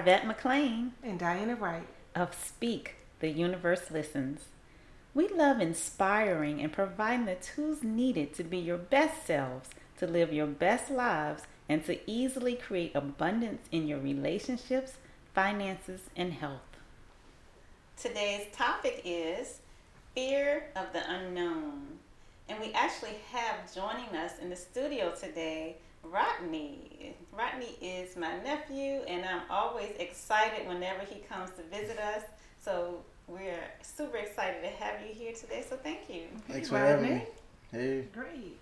This is Arvat Mcclaine and Diana Wright of Speak, The Universe Listens. We love inspiring and providing the tools needed to be your best selves, to live your best lives, and to easily create abundance in your relationships, finances, and health. Today's topic is fear of the unknown. And we actually have joining us in the studio today Rodney. Rodney is my nephew, and I'm always excited whenever he comes to visit us. So we're super excited to have you here today. So thank you. Thanks for having me. Hey. Great.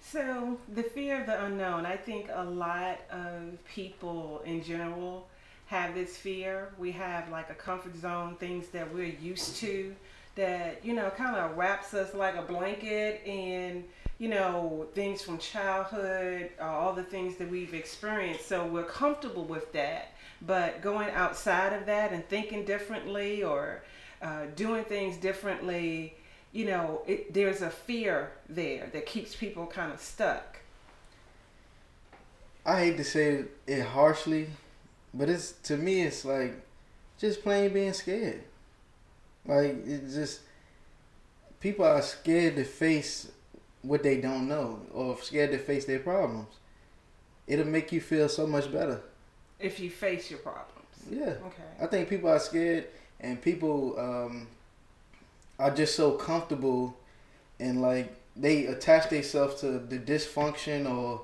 So the fear of the unknown. I think a lot of people in general have this fear. We have like a comfort zone, things that we're used to, that you know kind of wraps us like a blanket and you know, things from childhood, uh, all the things that we've experienced. So we're comfortable with that. But going outside of that and thinking differently or uh, doing things differently, you know, it, there's a fear there that keeps people kind of stuck. I hate to say it harshly, but it's to me it's like just plain being scared. Like it's just people are scared to face what they don't know or scared to face their problems. It'll make you feel so much better. If you face your problems. Yeah. Okay. I think people are scared and people um, are just so comfortable and like they attach themselves to the dysfunction or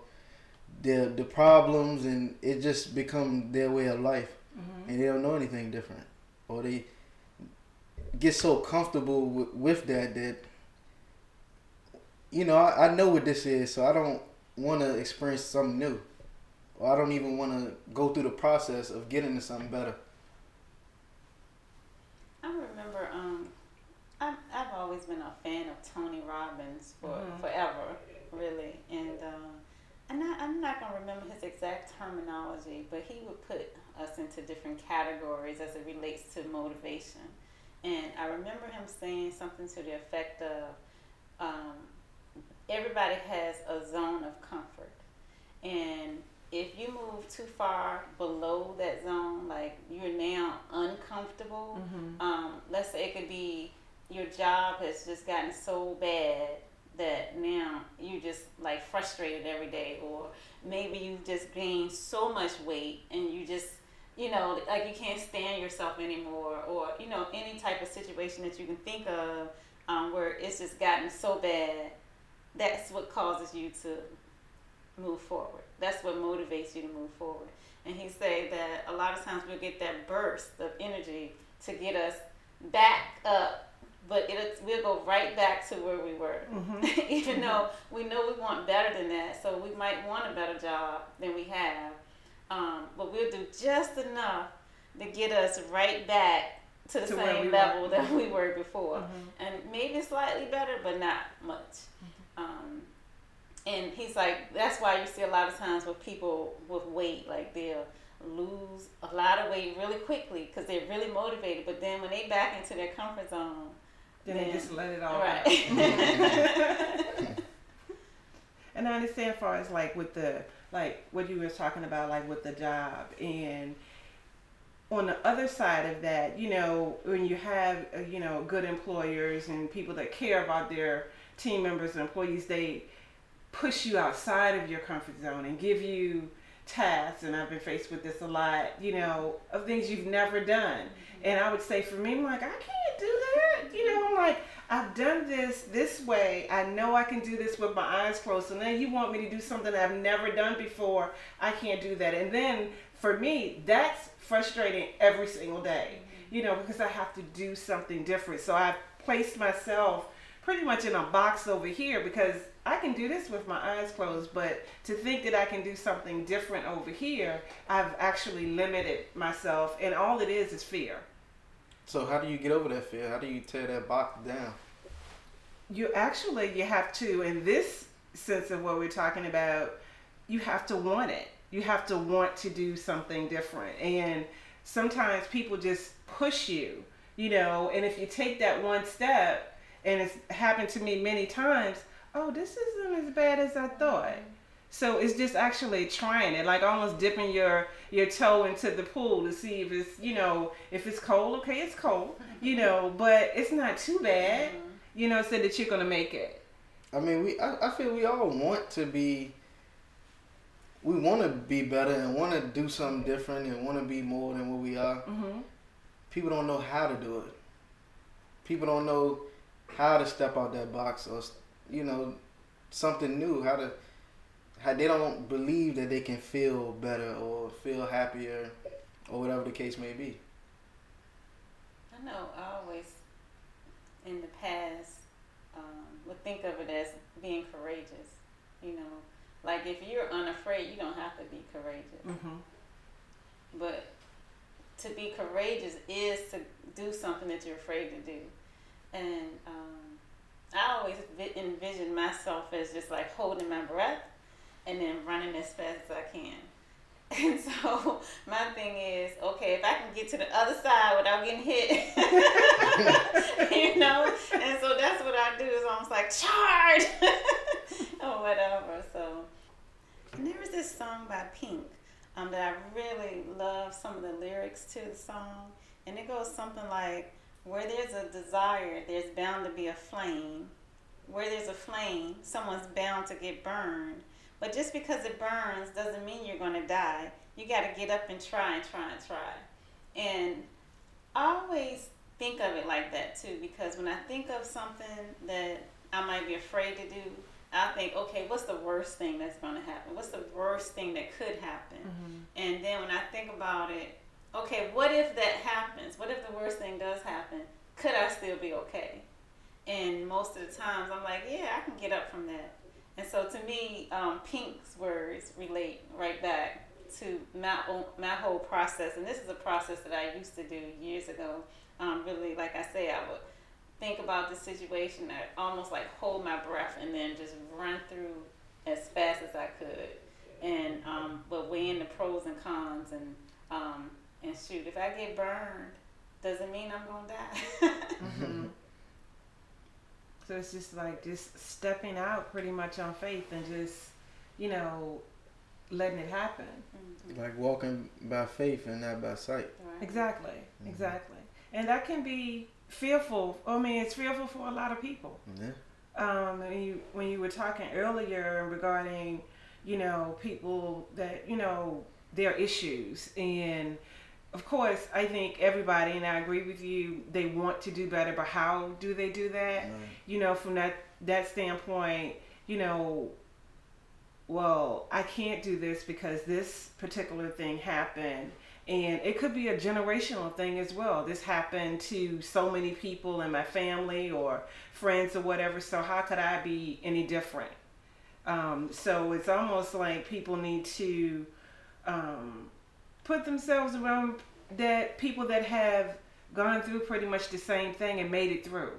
the the problems and it just become their way of life mm-hmm. and they don't know anything different or they get so comfortable with, with that that you know, I, I know what this is, so I don't want to experience something new. Or I don't even want to go through the process of getting to something better. I remember, um, I've, I've always been a fan of Tony Robbins for mm-hmm. forever, really. And, um, and I, I'm not going to remember his exact terminology, but he would put us into different categories as it relates to motivation. And I remember him saying something to the effect of, um, everybody has a zone of comfort. And if you move too far below that zone, like you're now uncomfortable, mm-hmm. um, let's say it could be your job has just gotten so bad that now you're just like frustrated every day, or maybe you've just gained so much weight and you just you know like you can't stand yourself anymore, or you know any type of situation that you can think of um, where it's just gotten so bad that's what causes you to move forward. That's what motivates you to move forward. And he said that a lot of times we'll get that burst of energy to get us back up, but it'll, we'll go right back to where we were. Mm-hmm. Even mm-hmm. though we know we want better than that, so we might want a better job than we have. Um, but we'll do just enough to get us right back to the to same we level were. that we were before. Mm-hmm. And maybe slightly better, but not much. Mm-hmm. Um, and he's like, that's why you see a lot of times with people with weight, like they'll lose a lot of weight really quickly because they're really motivated. But then when they back into their comfort zone, then, then they just let it all right. and I understand, as far as like with the like what you were talking about, like with the job and on the other side of that, you know, when you have uh, you know good employers and people that care about their team members and employees, they push you outside of your comfort zone and give you tasks. And I've been faced with this a lot, you know, of things you've never done. Mm-hmm. And I would say for me, I'm like, I can't do that. You know, I'm like, I've done this this way. I know I can do this with my eyes closed. And then you want me to do something I've never done before. I can't do that. And then for me, that's frustrating every single day, mm-hmm. you know, because I have to do something different. So I've placed myself pretty much in a box over here because I can do this with my eyes closed, but to think that I can do something different over here, I've actually limited myself, and all it is is fear. So how do you get over that fear? How do you tear that box down? You actually you have to, in this sense of what we're talking about, you have to want it. You have to want to do something different, and sometimes people just push you, you know. And if you take that one step, and it's happened to me many times. Oh, this isn't as bad as I thought. So it's just actually trying it, like almost dipping your your toe into the pool to see if it's you know if it's cold. Okay, it's cold, you know, but it's not too bad, you know, so that you're gonna make it. I mean, we I, I feel we all want to be. We want to be better and want to do something different and want to be more than what we are. hmm People don't know how to do it. People don't know how to step out that box or you know something new. How to how they don't believe that they can feel better or feel happier or whatever the case may be. I know I always, in the past, um, would think of it as being courageous. You know, like if you're unafraid, you don't have to be courageous. hmm But to be courageous is to do something that you're afraid to do. And um, I always vi- envision myself as just like holding my breath and then running as fast as I can. And so my thing is, okay, if I can get to the other side without getting hit, you know, and so that's what I do is almost like charge or whatever. So and there was this song by Pink um, that I really love some of the lyrics to the song, and it goes something like, "Where there's a desire, there's bound to be a flame. Where there's a flame, someone's bound to get burned. But just because it burns doesn't mean you're going to die. You got to get up and try and try and try." And I always think of it like that too, because when I think of something that I might be afraid to do, I think, okay, what's the worst thing that's going to happen? What's the worst thing that could happen? Mm-hmm. And then when I think about it, okay, what if that happens? What if the worst thing does happen? Could I still be okay? And most of the times I'm like, yeah, I can get up from that. And so to me, um, Pink's words relate right back to my own, my whole process. And this is a process that I used to do years ago. Um, really, like I say, I would think about the situation, I almost like hold my breath and then just run through as fast as I could. And um, but weigh in the pros and cons and um, and shoot, if I get burned, doesn't mean I'm gonna die. hmm So it's just like just stepping out pretty much on faith and just, you know, letting it happen. Mhm. Like walking by faith and not by sight. Right. Exactly, Mhm. exactly. And that can be fearful. I mean, it's fearful for a lot of people. Yeah. Um, when you when you were talking earlier regarding, you know, people that you know their issues, and of course, I think everybody, and I agree with you, they want to do better, but how do they do that? Right. you know, from that that standpoint, you know, well, I can't do this because this particular thing happened. And it could be a generational thing as well. This happened to so many people in my family or friends or whatever. So how could I be any different? Um, so it's almost like people need to um, put themselves around that people that have gone through pretty much the same thing and made it through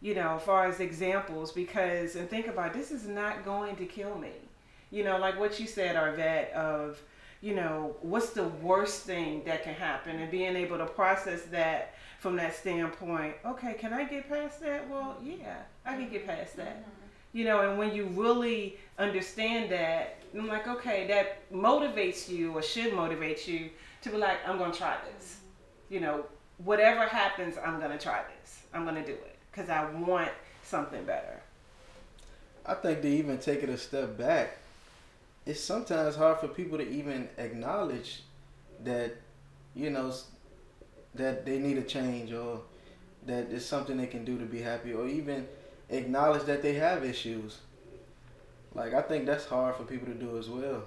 you know, as far as examples, because and think about this is not going to kill me. You know, like what you said, Arvat, of you know, what's the worst thing that can happen, and being able to process that from that standpoint. Okay, can I get past that? Well, yeah, I can get past that. Mm-hmm. You know, and when you really understand that, I'm like, okay, that motivates you or should motivate you to be like, I'm gonna try this. You know, whatever happens, I'm gonna try this. I'm gonna do it because I want something better. I think to even take it a step back, it's sometimes hard for people to even acknowledge that, you know, that they need a change or that it's something they can do to be happy or even acknowledge that they have issues. Like, I think that's hard for people to do as well.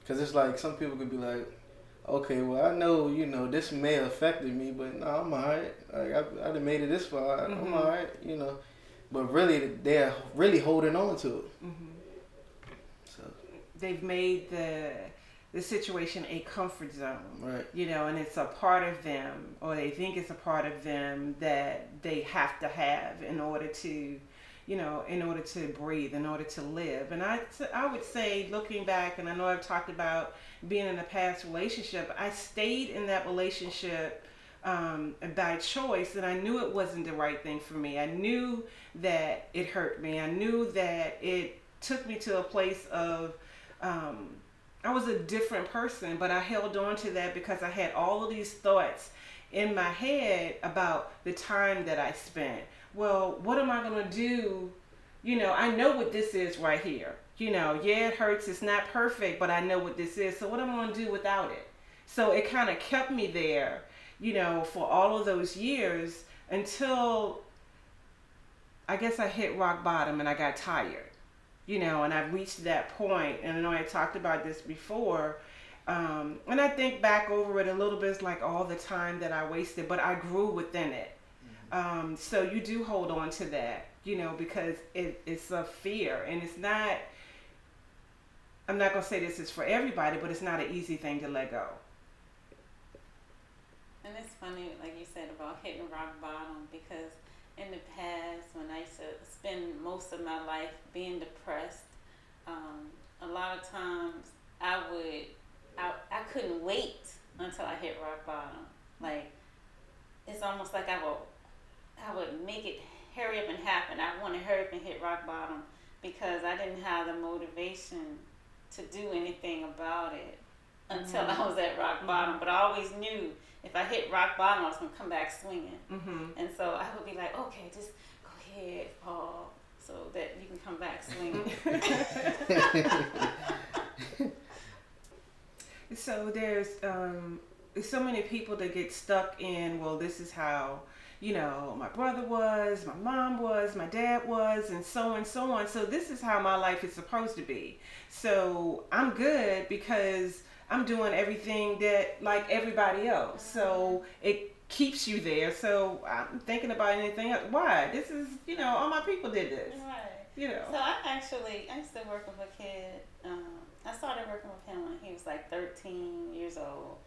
Because it's like some people could be like, okay, well, I know, you know, this may have affected me, but no, I'm alright. Like, I, I done made it this far. I'm Mhm. alright, you know. But really, they're really holding on to it. hmm So, They've made the the situation a comfort zone, right. you know, and it's a part of them, or they think it's a part of them that they have to have in order to, you know, in order to breathe, in order to live. And I, I would say, looking back, and I know I've talked about being in a past relationship, I stayed in that relationship um, by choice, and I knew it wasn't the right thing for me. I knew that it hurt me. I knew that it took me to a place of um, I was a different person, but I held on to that because I had all of these thoughts in my head about the time that I spent. Well, what am I going to do? You know, I know what this is right here. You know, yeah, it hurts. It's not perfect, but I know what this is. So, what am I going to do without it? So, it kind of kept me there, you know, for all of those years until I guess I hit rock bottom and I got tired you know, and I've reached that point, and I know I talked about this before. Um, and I think back over it a little bit, it's like all the time that I wasted, but I grew within it. Mm-hmm. Um, so you do hold on to that, you know, because it, it's a fear, and it's not. I'm not gonna say this is for everybody, but it's not an easy thing to let go. And it's funny, like you said about hitting rock bottom, because in the past when I used to spend most of my life being depressed, um, a lot of times I would I, I couldn't wait until I hit rock bottom. Like it's almost like I would I would make it hurry up and happen. I want to hurry up and hit rock bottom because I didn't have the motivation to do anything about it until mm-hmm. I was at rock bottom. Mm-hmm. But I always knew if I hit rock bottom, I was gonna come back swinging. Mm-hmm. And so I would be like, okay, just go ahead, Paul, so that you can come back swinging. so there's um, so many people that get stuck in. Well, this is how you know, my brother was, my mom was, my dad was, and so and so on. So this is how my life is supposed to be. So I'm good because I'm doing everything that like everybody else. So it keeps you there. So I'm thinking about anything else. Why? This is, you know, all my people did this. Right. You know. So I actually, I used to work with a kid. Um, I started working with him when he was like 13 years old.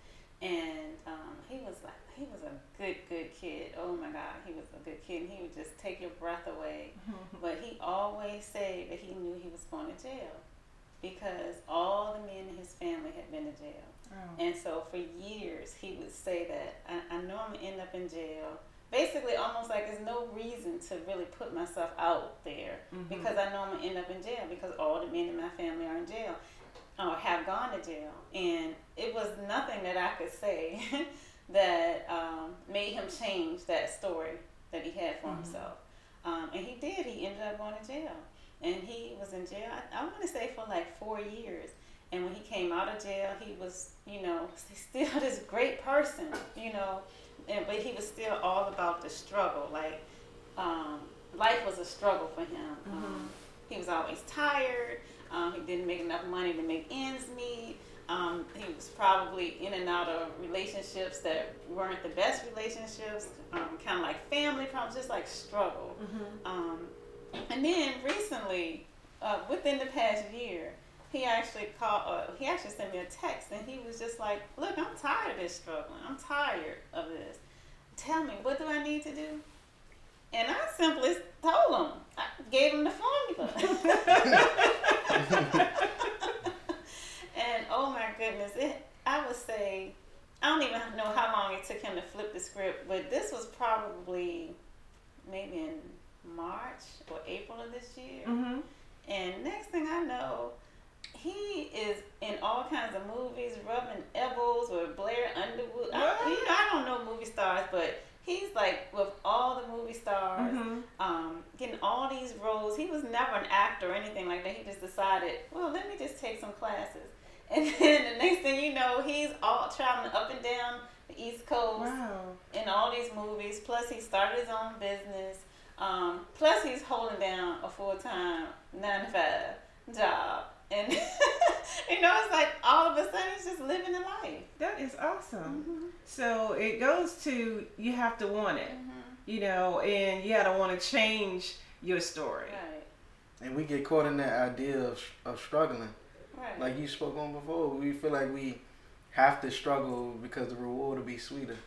And um, he was like, he was a good, good kid. Oh my God, he was a good kid. And he would just take your breath away. but he always said that he knew he was going to jail because all the men in his family had been to jail. Oh. And so for years, he would say that I, I know I'm going to end up in jail. Basically, almost like there's no reason to really put myself out there mm-hmm. because I know I'm going to end up in jail because all the men in my family are in jail or have gone to jail. And it was nothing that I could say that um, made him change that story that he had for mm-hmm. himself. Um, and he did. He ended up going to jail and he was in jail. I, I want to say for like four years. And when he came out of jail, he was, you know, still this great person, you know, and but he was still all about the struggle. Like um, life was a struggle for him. Mm-hmm. Um, he was always tired. Um, he didn't make enough money to make ends meet. Um, he was probably in and out of relationships that weren't the best relationships, um, kind of like family problems, just like struggle. Mm-hmm. Um, and then recently, uh, within the past year, he actually called. Uh, he actually sent me a text, and he was just like, "Look, I'm tired of this struggling. I'm tired of this. Tell me, what do I need to do?" And I simply told him. I gave him the formula. and oh my goodness, it. I would say, I don't even know how long it took him to flip the script, but this was probably maybe in March or April of this year. Mm-hmm. And next thing I know, he is in all kinds of movies, rubbing elbows with Blair Underwood. I, you know, I don't know movie stars, but he's like with all the movie stars, mm-hmm. um, getting all these roles. He was never an actor or anything like that. He just decided, well, let me just take some classes. And then the next thing you know, he's all traveling up and down the East Coast wow. in all these movies. Plus, he started his own business. Um, plus, he's holding down a full time nine to five job. And you know, it's like all of a sudden he's just living a life. That is awesome. Mm-hmm. So it goes to you have to want it, mm-hmm. you know, and you got to want to change your story. Right. And we get caught in that idea of, of struggling. Right. Like you spoke on before, we feel like we have to struggle because the reward will be sweeter.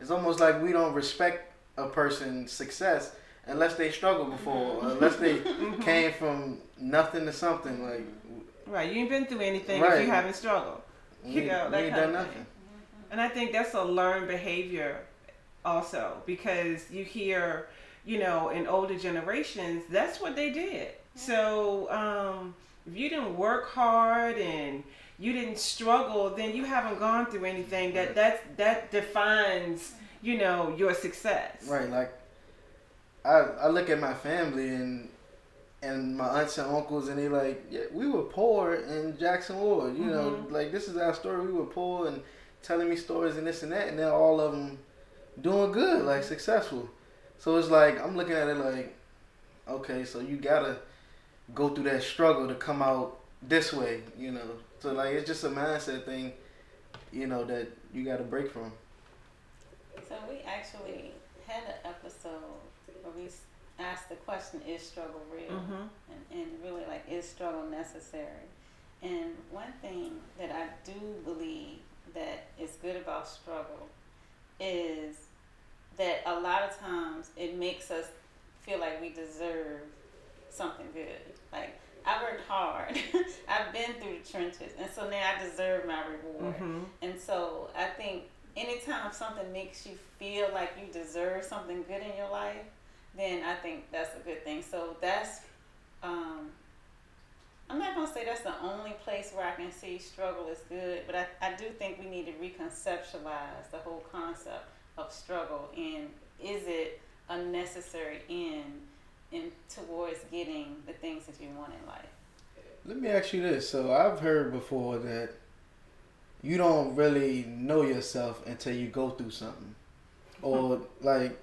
It's almost like we don't respect a person's success unless they struggled before, mm-hmm. unless they mm-hmm. came from nothing to something. Like right, you ain't been through anything right. if you haven't struggled. You we, know, that ain't done nothing. Mm-hmm. And I think that's a learned behavior, also, because you hear, you know, in older generations, that's what they did. So um, if you didn't work hard and you didn't struggle, then you haven't gone through anything that that that defines you know your success. Right. Like I I look at my family and and my aunts and uncles and they like yeah we were poor in Jackson Ward. You know Mhm. like this is our story. We were poor and telling me stories and this and that and then all of them doing good like successful. So it's like I'm looking at it like okay so you gotta go through that struggle to come out this way. You know so like it's just a mindset thing. You know that you got to break from. So we actually had an episode where we asked the question, is struggle real? Mm-hmm. And, and really like, is struggle necessary? And one thing that I do believe that is good about struggle is that a lot of times it makes us feel like we deserve something good. Like, I worked hard. I've been through the trenches. And so now I deserve my reward. Mm-hmm. And so I think anytime something makes you feel like you deserve something good in your life, then I think that's a good thing. So that's, um, I'm not to say that's the only place where I can see struggle is good, but I, I do think we need to reconceptualize the whole concept of struggle and is it a necessary end in towards getting the things that you want in life? Let me ask you this. So I've heard before that you don't really know yourself until you go through something, or like,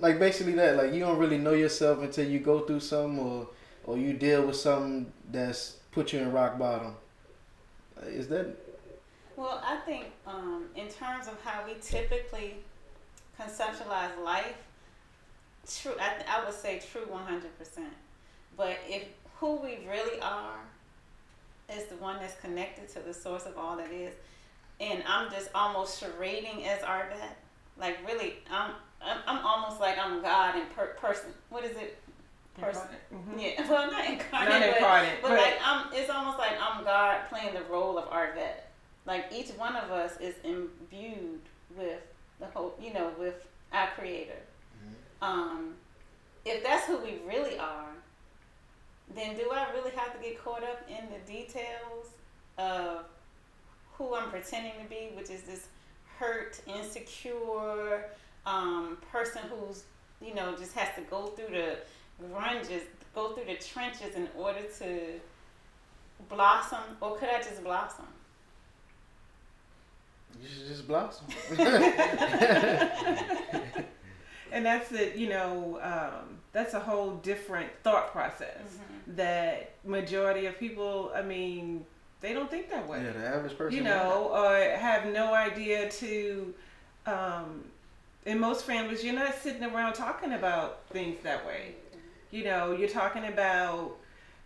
like basically that. Like you don't really know yourself until you go through something, or or you deal with something that's put you in rock bottom. Uh, Is that Well, I think um, in terms of how we typically conceptualize life, true. I, th- I would say true one hundred percent. But if who we really are is the one that's connected to the source of all that is, and I'm just almost charading as Arvat, like really, I'm I'm, I'm almost like I'm God in per- person. What is it? Person. Mm-hmm. Yeah. Well, not incarnate. Not but- incarnate, but, but- like I'm, it's almost like I'm God playing the role of Arvat. Like each one of us is imbued with the whole, you know, with our Creator. Um, if that's who we really are, then do I really have to get caught up in the details of who I'm pretending to be, which is this hurt, insecure um, person who's, you know, just has to go through the grunges, go through the trenches in order to blossom, or could I just blossom? you should just blossom? And that's it, you know, um, that's a whole different thought process Mm-hmm. that majority of people, I mean, they don't think that way. yeah, the average person. you know, or have no idea to. Um, in most families, you're not sitting around talking about things that way. You know, you're talking about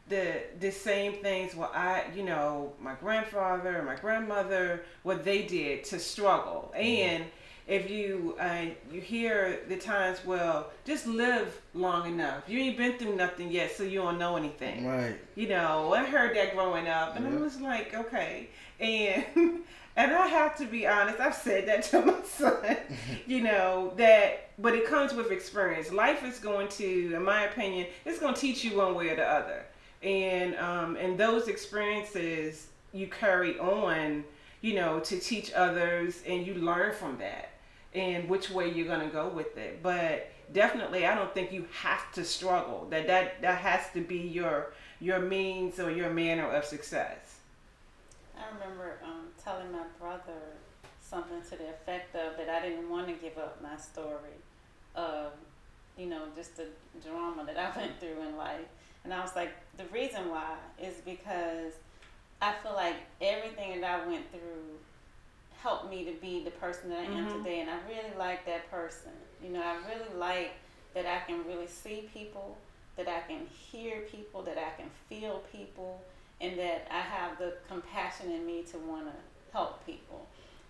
the the same things. What I, you know, my grandfather and my grandmother, what they did to struggle, and if you uh, you hear the times, well, just live long enough. You ain't been through nothing yet, so you don't know anything. Right. You know, I heard that growing up, and I was like, okay, and and I have to be honest. I've said that to my son. you know that, but it comes with experience. Life is going to, in my opinion, it's going to teach you one way or the other, and um, and those experiences you carry on, you know, to teach others, and you learn from that, and which way you're going to go with it. But definitely, I don't think you have to struggle. That that that has to be your your means or your manner of success. I remember um, telling my brother something to the effect of that I didn't want to give up my story of, you know, just the drama that I went through in life. And I was like, the reason why is because I feel like everything that I went through helped me to be the person that I am Mhm. today. And I really like that person. You know, I really like that I can really see people, that I can hear people, that I can feel people, and that I have the compassion in me to want to help people.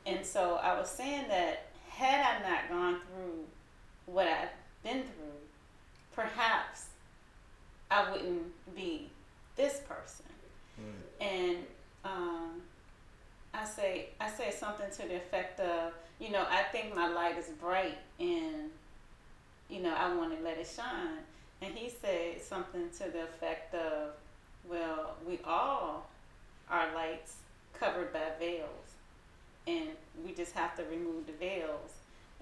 And so I was saying that had I not gone through what I've been through, perhaps I wouldn't be this person. And um, I say I say something to the effect of, you know, I think my light is bright and you know, I want to let it shine. And he said something to the effect of, Well, we all are lights covered by veils, and we just have to remove the veils,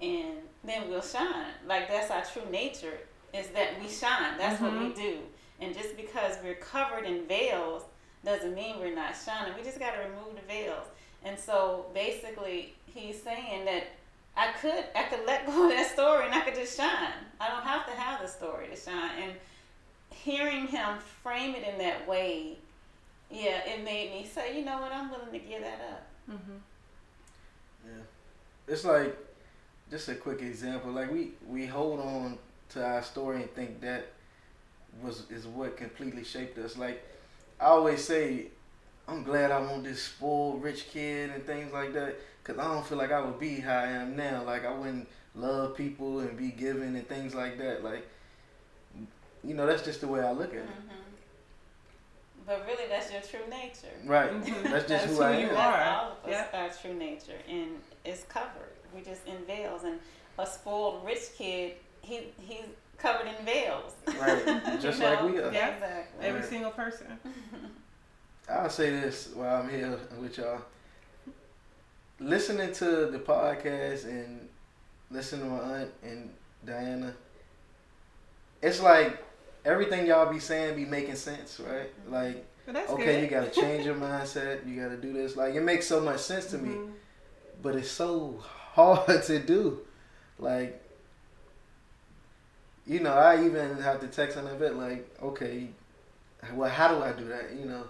and then we'll shine. Like that's our true nature is that we shine. That's what we mm-hmm. do. And just because we're covered in veils doesn't mean we're not shining. We just got to remove the veils. And so basically, he's saying that I could I could let go of that story and I could just shine. I don't have to have the story to shine. And hearing him frame it in that way, yeah, it made me say, you know what, I'm willing to give that up. Mm-hmm. Yeah, it's like just a quick example. Like we we hold on to our story and think that was is what completely shaped us. Like I always say, I'm glad I want this spoiled rich kid and things like that. Cause I don't feel like I would be how I am now. Like I wouldn't love people and be giving and things like that. Like you know, that's just the way I look at it. Mm-hmm. But really, that's your true nature. Right. That's just That's who who I you am. are. That's all of us, Yeah. our true nature, and it's covered. We just in veils, and a spoiled rich kid, he he's covered in veils. Right. You Just know? like we are. Yeah, Yeah. exactly. Every Right. single person. I'll say this while I'm here with y'all. Listening to the podcast and listening to my aunt and Diana, it's like everything y'all be saying be making sense, right? Like, that's okay, good. you gotta change your mindset, you gotta do this. Like, it makes so much sense to me, Mhm. but it's so hard to do. Like, you know, I even have to text on a bit, like, okay, well, how do I do that? You know,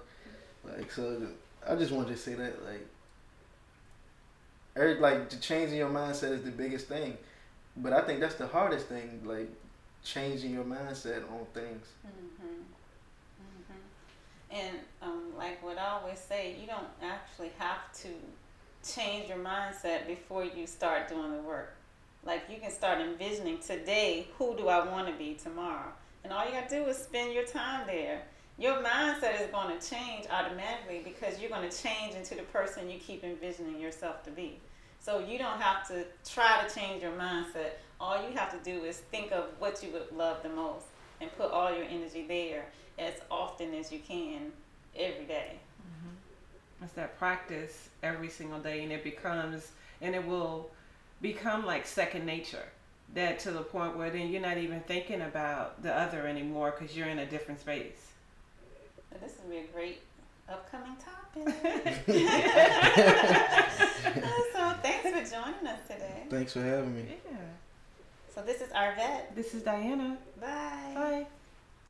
like, so I just wanted to say that, like, every, like, changing your mindset is the biggest thing, but I think that's the hardest thing, like, changing your mindset on things. hmm hmm And um, like what I always say, you don't actually have to change your mindset before you start doing the work. Like you can start envisioning today, who do I want to be tomorrow? And all you got to do is spend your time there. Your mindset is going to change automatically because you're going to change into the person you keep envisioning yourself to be. So you don't have to try to change your mindset. All you have to do is think of what you would love the most and put all your energy there as often as you can every day. Mm-hmm. It's that practice every single day, and it becomes, and it will become like second nature. That to the point where then you're not even thinking about the other anymore because you're in a different space. But this would be a great upcoming topic. so thanks for joining us today. Thanks for having me. Yeah. So this is Arvat. This is Diana. Bye. Bye.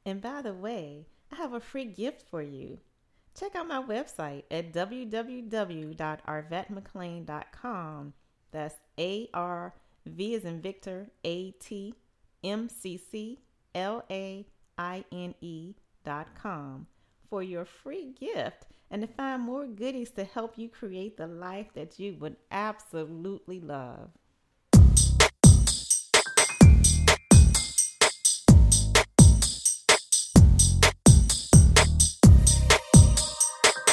And by the way, I have a free gift for you. Check out my website at www.arvatmcclaine.com. That's A R V as in Victor, A T M C C L A I N E dot com for your free gift and to find more goodies to help you create the life that you would absolutely love.